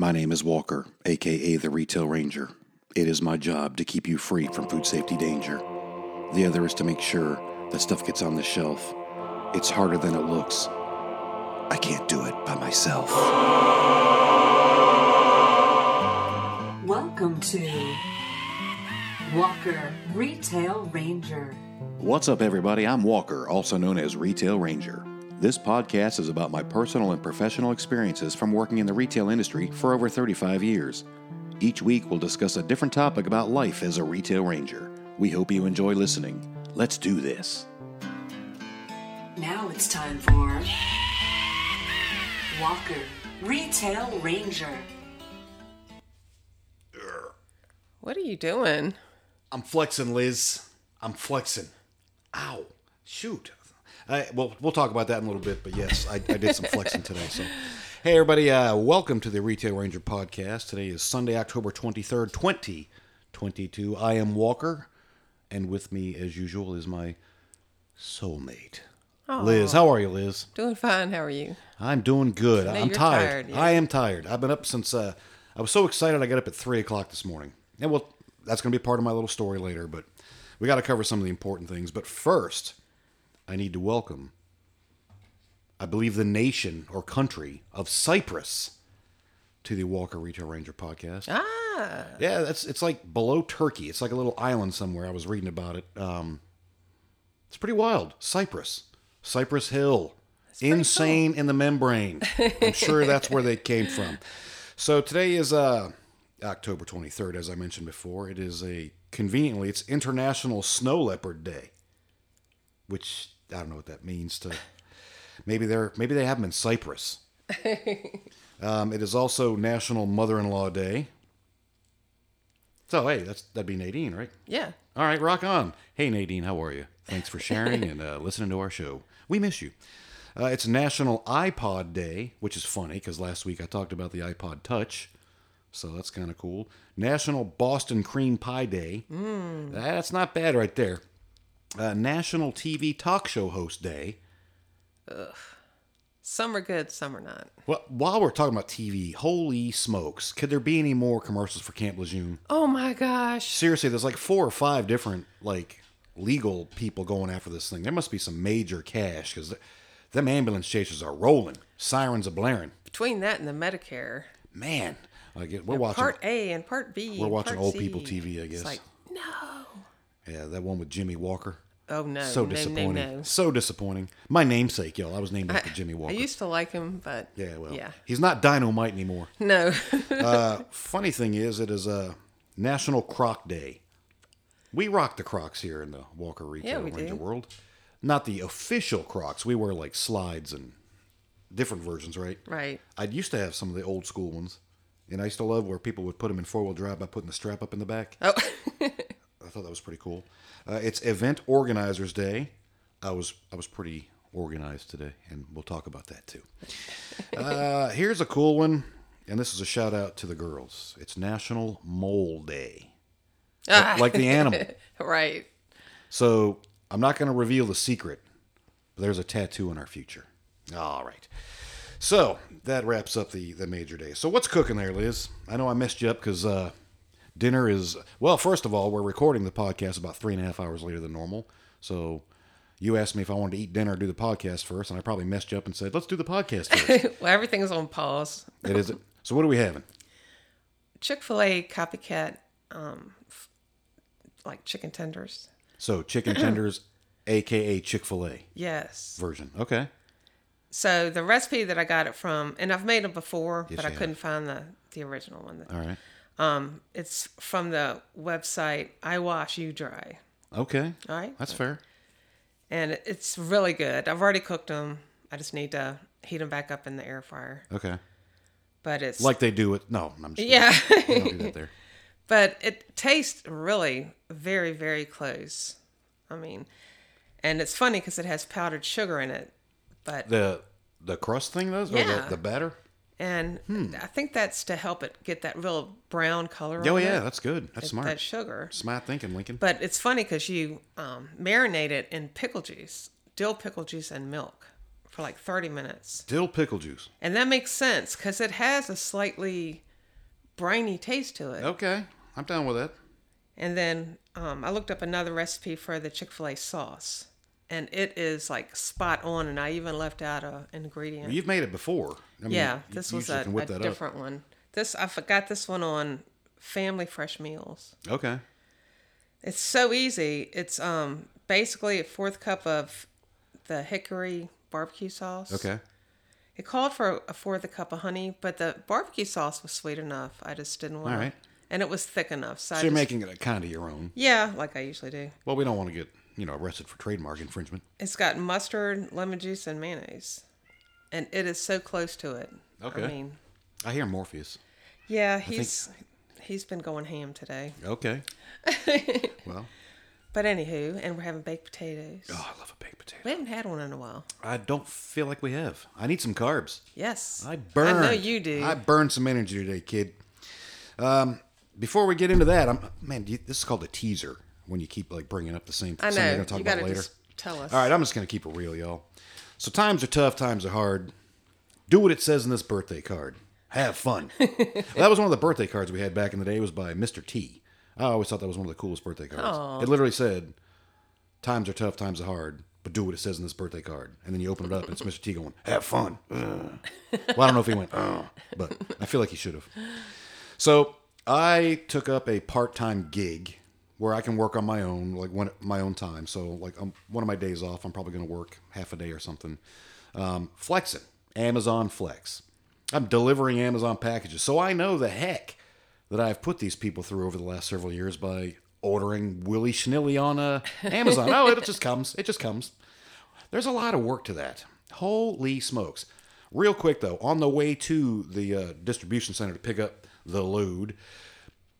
My name is Walker, aka the Retail Ranger. It is my job to keep you free from food safety danger. The other is to make sure that stuff gets on the shelf. It's harder than it looks. I can't do it by myself. Welcome to Walker Retail Ranger. What's up, everybody? I'm Walker, also known as Retail Ranger. This podcast is about my personal and professional experiences from working in the retail industry for over 35 years. Each week, we'll discuss a different topic about life as a retail ranger. We hope you enjoy listening. Let's do this. Now it's time for Walker Retail Ranger. What are you doing? I'm flexing, Liz. I'm flexing. Ow. Shoot. I, well, we'll talk about that in a little bit, but yes, I, I did some flexing today. So, hey, everybody, uh, welcome to the Retail Ranger podcast. Today is Sunday, October 23rd, 2022. I am Walker, and with me, as usual, is my soulmate, Liz. How are you, Liz? Doing fine. How are you? I'm doing good. know I'm tired. tired, yeah. I am tired. I've been up since uh, I was so excited. I got up at three o'clock this morning, and well, that's going to be part of my little story later. But we got to cover some of the important things. But first, I need to welcome, I believe, the nation or country of Cyprus to the Walker Retail Ranger podcast. Ah, Yeah, that's it's like below Turkey. It's like a little island somewhere. I was reading about it. Um, it's pretty wild. Cyprus, Cypress Hill, insane in the membrane. I'm sure that's where they came from. So today is uh, October 23rd, as I mentioned before. It is a conveniently it's International Snow Leopard Day, which I don't know what that means. To maybe they're maybe they have them in Cyprus. Um, it is also National Mother-in-Law Day. So hey, that's that'd be Nadine, right? yeah. All right, rock on. Hey Nadine, how are you? Thanks for sharing and uh, listening to our show. We miss you. Uh, it's National iPod Day, which is funny because last week I talked about the iPod Touch, so that's kind of cool. National Boston Cream Pie Day. That's not bad right there. Uh, National TV Talk Show Host Day. Ugh. Some are good, some are not. Well, while we're talking about TV, holy smokes, could there be any more commercials for Camp Lejeune? Oh my gosh. Seriously, there's like four or five different like legal people going after this thing. There must be some major cash because them ambulance chasers are rolling, sirens are blaring. Between that and the Medicare, Man, I we're watching. Part A and Part B. We're watching old C. people TV, I guess. It's like, no. Yeah, that one with Jimmie Walker. Oh no. So no, disappointing. No, no. So disappointing. My namesake, y'all. I was named after Jimmie Walker. I used to like him, but yeah, well, yeah. he's not dynamite anymore. No. Uh, funny thing is, it is a National Croc Day. We rock the Crocs here in the Walker Retail we Ranger do. world. Not the official Crocs. We wear like slides and different versions, right? right. I used to have some of the old school ones, and I used to love where people would put them in four wheel drive by putting the strap up in the back. Oh. I thought that was pretty cool. Uh, it's Event Organizers Day. I was I was pretty organized today, and we'll talk about that too. Uh, here's a cool one, and this is a shout out to the girls. It's National Mole Day, Ah. like the animal. right. So I'm not going to reveal the secret, but there's a tattoo in our future. All right. So that wraps up the the major day. So what's cooking there, Liz? I know I messed you up because uh, dinner is well. First of all, we're recording the podcast about three and a half hours later than normal. So you asked me if I wanted to eat dinner or do the podcast first, and I probably messed you up and said, "Let's do the podcast first. well, everything's on pause. it is. So what are we having? Chick Fil A copycat, um, f- like chicken tenders. So chicken tenders, aka Chick Fil A Yes. version. Okay. So the recipe that I got it from, and I've made them before, Yes, but I have. couldn't find the the original one. That, All right. Um, it's from the website I Wash You Dry, Okay. All right. That's fair. and it's really good. I've already cooked them. I just need to heat them back up in the air fryer. Okay. But it's Like they do it. No, I'm just yeah, They don't do that there. but it tastes really very very close. I mean, and it's funny because it has powdered sugar in it, but The the crust thing does, or Yeah. the, the batter. And I think that's to help it get that real brown color. Hmm. Oh yeah, it, that's good. That's that- smart. That sugar. Smart thinking, Lincoln. But it's funny because you um, marinate it in pickle juice, dill pickle juice, and milk for like 30 minutes. Dill pickle juice. And that makes sense because it has a slightly briny taste to it. Okay, I'm down with that. And then um, I looked up another recipe for the Chick Fil A sauce, and it is like spot on. And I even left out a ingredient. You've made it before. I mean, yeah, you- this you was a, a that up. different one. This I forgot this one on Family Fresh Meals. Okay. It's so easy. It's um basically a fourth cup of the hickory barbecue sauce. Okay. It called for a fourth a cup of honey, but the barbecue sauce was sweet enough. I just didn't want. All right. And it was thick enough. So, So you're just- making it kind of your own. Yeah, like I usually do. Well, we don't want to get you know arrested for trademark infringement. It's got mustard, lemon juice, and mayonnaise, and it is so close to it. Okay. I mean, I hear Morpheus. yeah, he's he's been going ham today. Okay. well, But anywho, and we're having baked potatoes. oh, I love a baked potato. We haven't had one in a while. I don't feel like we have. I need some carbs. Yes, I burned. I know you do. I burned some energy today, kid. Um, before we get into that, I'm man. This is called a teaser when you keep like bringing up the same I know. gonna talk you about later. just tell us. All right, I'm just gonna keep it real, y'all. So times are tough, times are hard. Do what it says in this birthday card. Have fun. well, that was one of the birthday cards we had back in the day. It was by Mr. T. I always thought that was one of the coolest birthday cards. It literally said, "Times are tough, times are hard, but do what it says in this birthday card." And then you open it up, and it's Mr. T going, "Have fun." Ugh. Well, I don't know if he went, "Oh," but I feel like he should have. So I took up a part-time gig where I can work on my own, like one my own time. So like um, one of my days off, I'm probably going to work half a day or something. Um, flexing, Amazon Flex. I'm delivering Amazon packages, so I know the heck that I've put these people through over the last several years by ordering willy schnilly on uh, Amazon. oh, it just comes. It just comes. There's a lot of work to that. Holy smokes. Real quick, though, on the way to the uh, distribution center to pick up the load,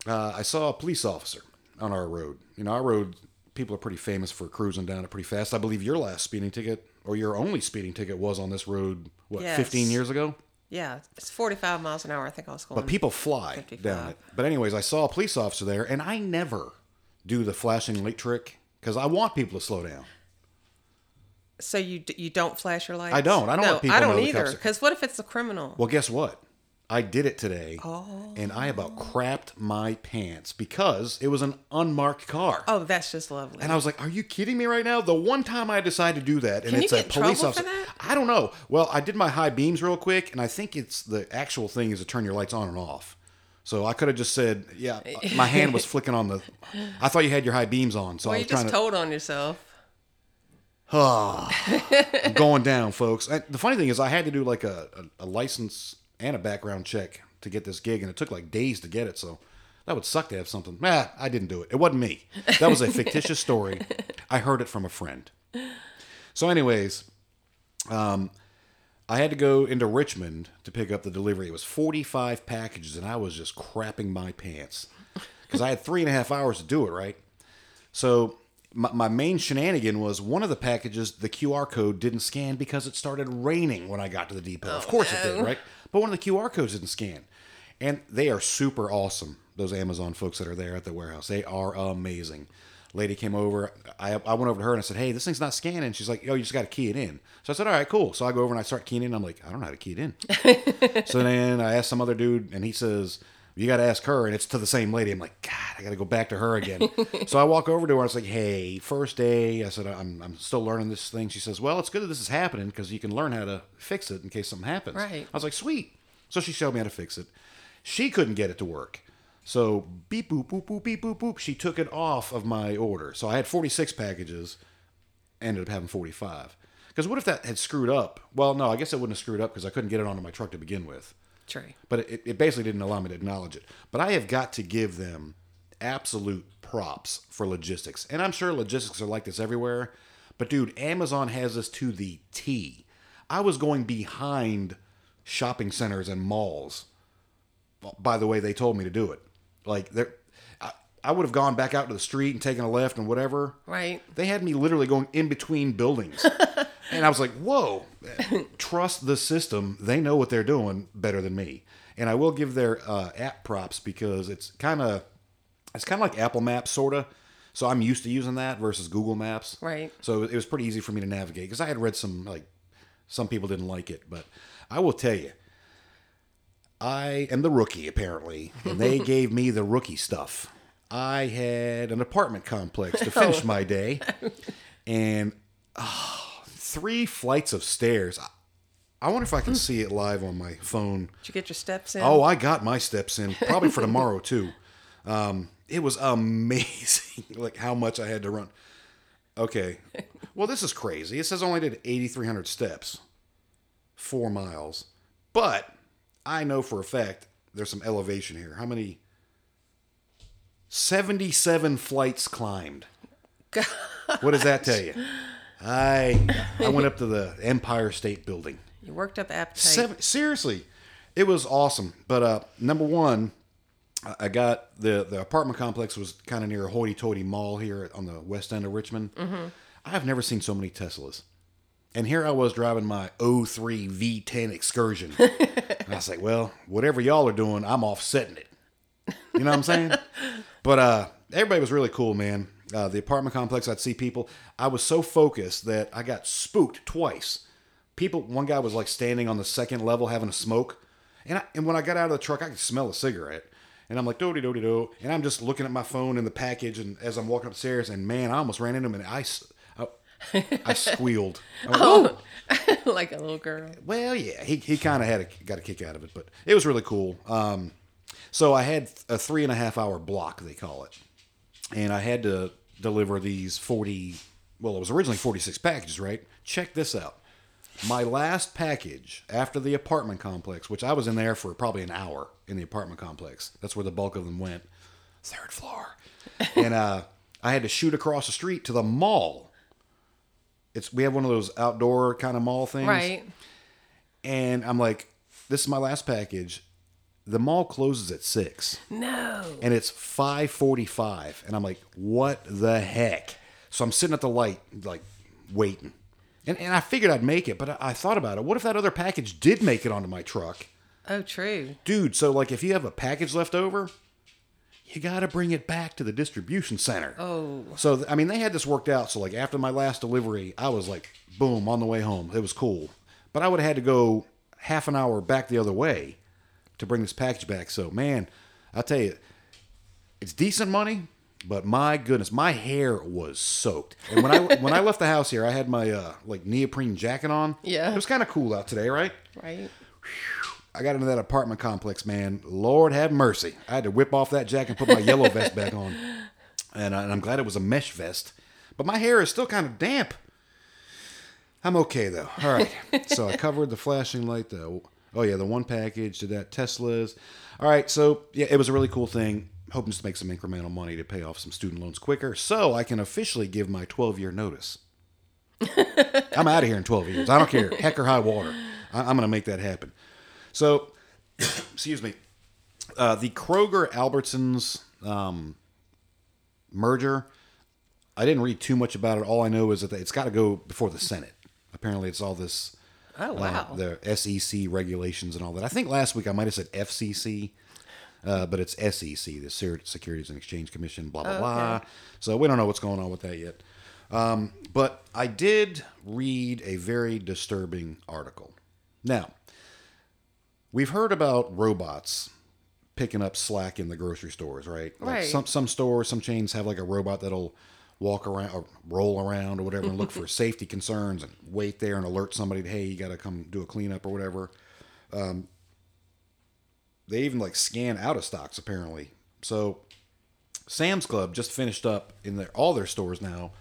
uh, I saw a police officer on our road. You know, our road, people are pretty famous for cruising down it pretty fast. I believe your last speeding ticket, or your only speeding ticket, was on this road, what, Yes. 15 years ago? Yeah, it's 45 miles an hour. I think I was going. But people fly 55. down it. But anyways, I saw a police officer there, and I never do the flashing light trick because I want people to slow down. so you you don't flash your lights? I don't. I don't no, want people I don't either. Because what if it's a criminal? Well, guess what? I did it today, and I about oh. crapped my pants because it was an unmarked car. oh, that's just lovely. And I was like, "Are you kidding me right now?" The one time I decided to do that, and Can you it's a police officer. I don't know. Well, I did my high beams real quick, and I think it's the actual thing is to turn your lights on and off. So I could have just said, "Yeah." My hand was flicking on the. I thought you had your high beams on, so well, I you was trying just to. told on yourself. I'm going down, folks. And the funny thing is, I had to do like a, a, a license and a background check to get this gig, and it took like days to get it. So that would suck to have something. Nah, I didn't do it. It wasn't me. That was a fictitious story. I heard it from a friend. So, anyways, um, I had to go into Richmond to pick up the delivery. It was 45 packages, and I was just crapping my pants because I had three and a half hours to do it, right? So my, my main shenanigan was one of the packages, the QR code didn't scan because it started raining when I got to the depot. of course it did, right? But one of the QR codes didn't scan. And they are super awesome, those Amazon folks that are there at the warehouse. They are amazing. Lady came over. I, I went over to her and I said, Hey, this thing's not scanning. She's like, Oh, you just got to key it in. So I said, All right, cool. So I go over and I start keying in. I'm like, I don't know how to key it in. so then I asked some other dude, and he says, "You got to ask her." And it's to the same lady. I'm like, God, I got to go back to her again. so I walk over to her. I was like, Hey, first day. I said, I'm, I'm still learning this thing. She says, Well, it's good that this is happening because you can learn how to fix it in case something happens. Right. I was like, Sweet. So she showed me how to fix it. She couldn't get it to work. So beep boop boop boop beep boop boop. She took it off of my order. So I had 46 packages ended up having 45. Because what if that had screwed up? Well, no, I guess it wouldn't have screwed up because I couldn't get it onto my truck to begin with. True. But it, it basically didn't allow me to acknowledge it. But I have got to give them absolute props for logistics. And I'm sure logistics are like this everywhere. But dude, Amazon has this to the T. I was going behind shopping centers and malls by the way they told me to do it. Like there I, I would have gone back out to the street and taken a left and whatever. Right. They had me literally going in between buildings. and I was like, whoa, trust the system. They know what they're doing better than me. And I will give their uh, app props because it's kind of it's kind of like Apple Maps, sort of. So I'm used to using that versus Google Maps. Right. So it was pretty easy for me to navigate because I had read some like some people didn't like it, but I will tell you, I am the rookie, apparently, and they gave me the rookie stuff. I had an apartment complex to finish my day, and ah, three flights of stairs. I, wonder if I can see it live on my phone. Did you get your steps in? Oh, I got my steps in, probably for tomorrow too. Um, it was amazing, like how much I had to run. Okay, well, this is crazy. It says I only did 8,300 steps, four miles, but I know for a fact there's some elevation here. How many? 77 flights climbed. What does that tell you? I I went up to the Empire State Building. you worked up appetite. Seven, seriously, it was awesome. But uh, number one, I- got the the apartment complex was kind of near a hoity-toity mall here on the west end of Richmond. I've never seen so many Teslas. And here I was driving my 03 V10 Excursion. and I was like, well, whatever y'all are doing, I'm offsetting it. You know what I'm saying? but uh, everybody was really cool, man. Uh, the apartment complex, I'd see people. I was so focused that I got spooked twice. People, one guy was like standing on the second level having a smoke, and I, and when I got out of the truck, I could smell a cigarette, and I'm like do do do do, and I'm just looking at my phone in the package, and as I'm walking upstairs, and man, I almost ran into him, and I squealed. I went, "Whoa." like a little girl. Well, yeah, he, he kind of had a, got a kick out of it, but it was really cool. Um, so I had a three and a half hour block, they call it, and I had to deliver these 40, well, it was originally 46 packages, right? Check this out. My last package after the apartment complex, which I was in there for probably an hour in the apartment complex, that's where the bulk of them went, third floor. and uh, I had to shoot across the street to the mall. It's we have one of those outdoor kind of mall things Right. and I'm like, this is my last package. The mall closes at six, No. and it's five forty-five, and I'm like, what the heck? So I'm sitting at the light, like waiting, and and I figured I'd make it, but I, I thought about it. What if that other package did make it onto my truck, Oh, true. dude? So like, if you have a package left over, you got to bring it back to the distribution center. Oh. So I mean, they had this worked out. So like after my last delivery, I was like, boom, on the way home. It was cool, but I would have had to go half an hour back the other way to bring this package back. So man, I'll tell you, it's decent money, but my goodness, my hair was soaked. And when I when I left the house here, I had my uh, like neoprene jacket on. Yeah. it was kind of cool out today, right? Right. I got into that apartment complex, man. Lord have mercy. I had to whip off that jacket and put my yellow vest back on. And, I, and I'm glad it was a mesh vest. But my hair is still kind of damp. I'm okay, though. All right. so I covered the flashing light, though. Oh, yeah, the one package to that Tesla's. All right. So, yeah, it was a really cool thing. Hoping to make some incremental money to pay off some student loans quicker so I can officially give my 12 year notice. I'm out of here in 12 years. I don't care. Heck or high water. I- I'm going to make that happen. So, excuse me. Uh, the Kroger Albertsons um, merger. I didn't read too much about it. All I know is that it's got to go before the Senate. Apparently, it's all this. Oh, uh, wow. the SEC regulations and all that. I think last week I might have said FCC, uh, but it's SEC, the Securities and Exchange Commission. Blah blah blah. So we don't know what's going on with that yet. Um, but I did read a very disturbing article. Now, we've heard about robots picking up slack in the grocery stores, right? Like Right. Some some stores, some chains have like a robot that'll walk around or roll around or whatever and look for safety concerns and wait there and alert somebody, hey, you got to come do a cleanup or whatever. Um, they even like scan out of stocks apparently. So Sam's Club just finished up in their all their stores now.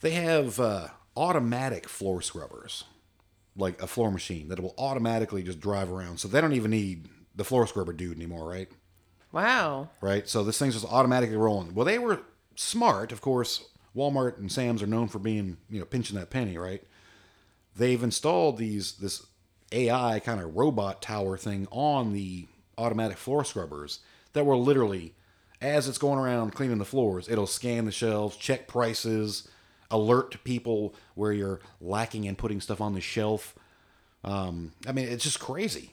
They have uh, automatic floor scrubbers, like a floor machine that will automatically just drive around. So they don't even need the floor scrubber dude anymore, right? Wow. Right. So this thing's just automatically rolling. Well, they were smart, of course. Walmart and Sam's are known for being, you know, pinching that penny, right? They've installed these this AI kind of robot tower thing on the automatic floor scrubbers that will literally, as it's going around cleaning the floors, it'll scan the shelves, check prices, alert people where you're lacking and putting stuff on the shelf. Um, I mean, it's just crazy.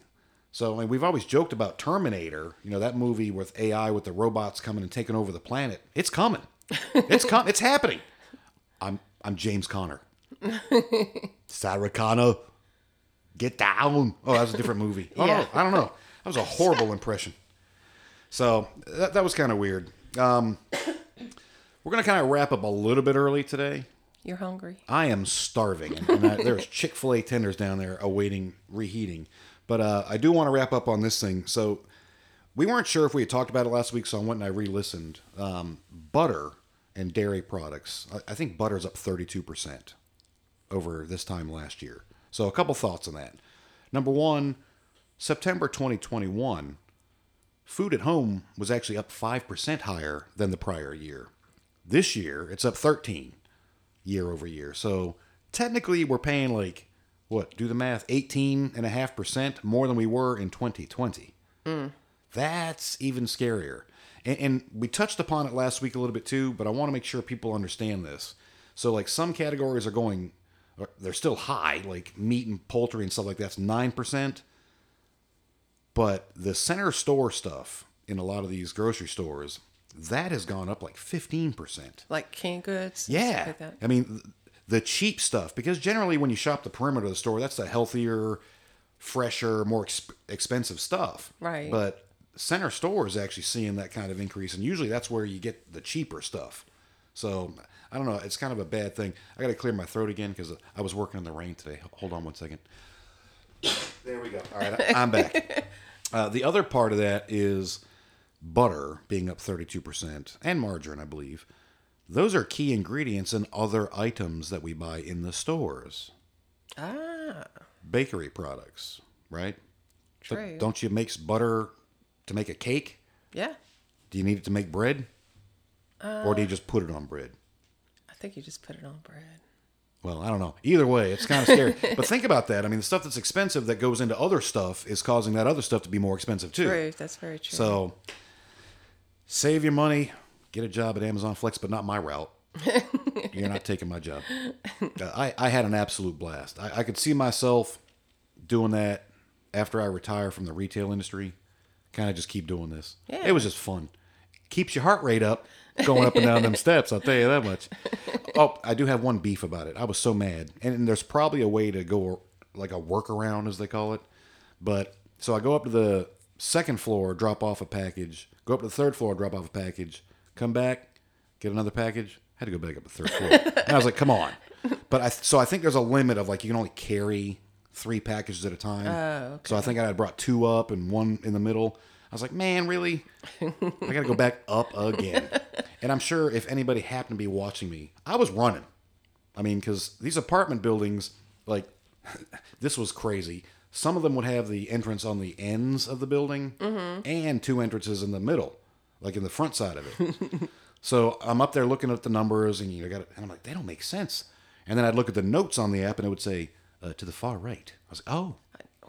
So I mean, we've always joked about Terminator, you know, that movie with AI with the robots coming and taking over the planet. It's coming. It's com- It's happening. I'm I'm James Connor. Sarah Connor, get down. Oh, that was a different movie. Oh, Yeah. no, I don't know. That was a horrible impression. So that, that was kind of weird. Um, we're going to kind of wrap up a little bit early today. You're hungry. I am starving, and, I, there's Chick Fil A tenders down there awaiting reheating. But uh, I do want to wrap up on this thing. So we weren't sure if we had talked about it last week, so I went and I re-listened. Um, butter and dairy products. I, I think butter's up 32 percent over this time last year. So a couple thoughts on that. Number one, September 2021, food at home was actually up 5% higher than the prior year. This year, it's up 13 year over year. So technically, we're paying like, what, do the math, 18.5% more than we were in 2020. That's even scarier. And, and we touched upon it last week a little bit too, but I want to make sure people understand this. So, like, some categories are going, uh, they're still high, like meat and poultry and stuff like that's 9%. But the center store stuff in a lot of these grocery stores, that has gone up like 15%. Like canned goods. Yeah. Like that. I mean, the cheap stuff, because generally when you shop the perimeter of the store, that's the healthier, fresher, more exp- expensive stuff. Right. But center store is actually seeing that kind of increase, and usually that's where you get the cheaper stuff. So I don't know. It's kind of a bad thing. I got to clear my throat again because I was working in the rain today. Hold on one second. There we go. All right, I'm back. Uh, the other part of that is butter being up 32% and margarine, I believe. Those are key ingredients in other items that we buy in the stores. Ah, Bakery products, right? But True. Don't you make butter to make a cake? yeah. Do you need it to make bread? or do you just put it on bread? I think you just put it on bread. Well, I don't know. Either way, it's kind of scary. but think about that. I mean, the stuff that's expensive that goes into other stuff is causing that other stuff to be more expensive too. True. That's very true. So save your money, get a job at Amazon Flex, but not my route. You're not taking my job. I, I had an absolute blast. I, I could see myself doing that after I retire from the retail industry. Kind of just keep doing this. Yeah. It was just fun. Keeps your heart rate up going up and down them steps, I'll tell you that much. Oh, I do have one beef about it. I was so mad. And there's probably a way to go like a workaround as they call it. But so I go up to the second floor, drop off a package, go up to the third floor, drop off a package, come back, get another package. I had to go back up to the third floor. and I was like, come on. But I so I think there's a limit of like you can only carry three packages at a time. Oh, So I think I had brought two up and one in the middle. I was like, man, really? I got to go back up again. And I'm sure if anybody happened to be watching me, I was running. I mean, because these apartment buildings, like, this was crazy. Some of them would have the entrance on the ends of the building mm-hmm. and two entrances in the middle, like in the front side of it. so I'm up there looking at the numbers, and you know, got it, and I'm like, they don't make sense. And then I'd look at the notes on the app, and it would say uh, to the far right. I was like, oh,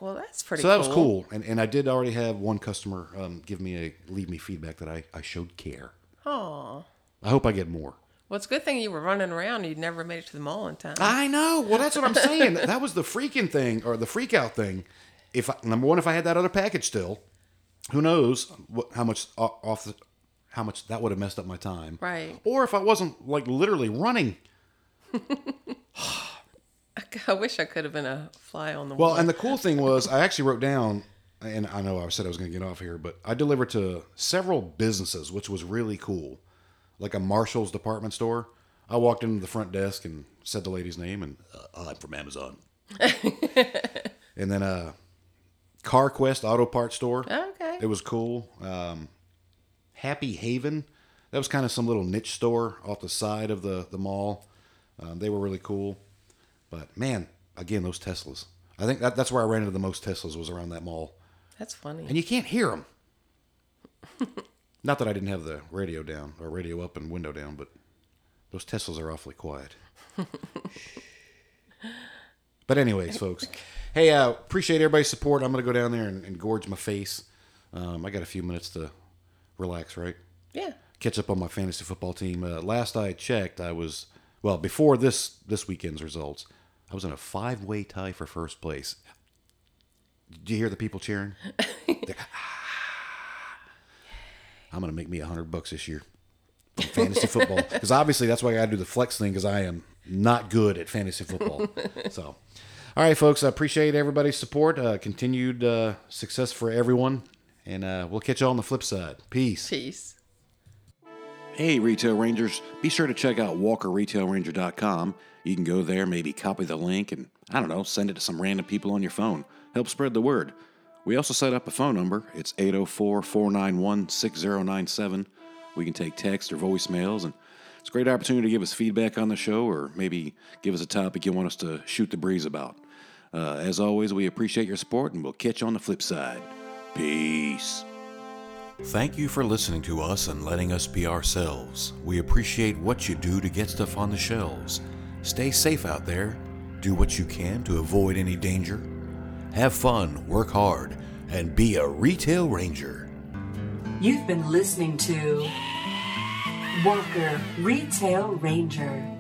well, that's pretty. so that was cool, and and I did already have one customer um, give me a leave me feedback that I I showed care. Oh, I hope I get more. well, it's a good thing you were running around. and You never made it to the mall in time. I know. Well, that's what I'm saying. that was the freaking thing or the freak out thing. If I, number one, if I had that other package still, who knows what, how much off the, how much that would have messed up my time. Right. Or if I wasn't like literally running. I wish I could have been a fly on the wall. Well, and the cool thing was, I actually wrote down, and I know I said I was going to get off here, but I delivered to several businesses, which was really cool. Like a Marshall's department store. I walked into the front desk and said the lady's name, and uh, I'm from Amazon. and then uh, CarQuest Auto Parts Store. okay. It was cool. Um, Happy Haven. That was kind of some little niche store off the side of the, the mall. Um, they were really cool. But man, again, those Teslas. I think that, that's where I ran into the most Teslas was around that mall. That's funny. And you can't hear them. Not that I didn't have the radio down or radio up and window down, but those Teslas are awfully quiet. but anyways, folks, hey, uh, appreciate everybody's support. I'm gonna go down there and, and gorge my face. Um, I got a few minutes to relax, right? yeah. Catch up on my fantasy football team. Uh, last I checked, I was well before this this weekend's results. I was in a five way tie for first place. Did you hear the people cheering? "Ah." I'm gonna make me a hundred bucks this year from fantasy football because obviously that's why I gotta do the flex thing because I am not good at fantasy football. so, all right, folks, I appreciate everybody's support. Uh, continued uh, success for everyone. And uh, we'll catch you all on the flip side. Peace. Peace. Hey, Retail Rangers, be sure to check out WalkerRetailRanger.com. You can go there, maybe copy the link, and I don't know, send it to some random people on your phone. Help spread the word. We also set up a phone number. It's 804 491 6097. We can take text or voicemails, and it's a great opportunity to give us feedback on the show or maybe give us a topic you want us to shoot the breeze about. Uh, as always, we appreciate your support, and we'll catch you on the flip side. Peace. Thank you for listening to us and letting us be ourselves. We appreciate what you do to get stuff on the shelves. Stay safe out there. Do what you can to avoid any danger. Have fun, work hard, and be a retail ranger. You've been listening to Walker Retail Ranger.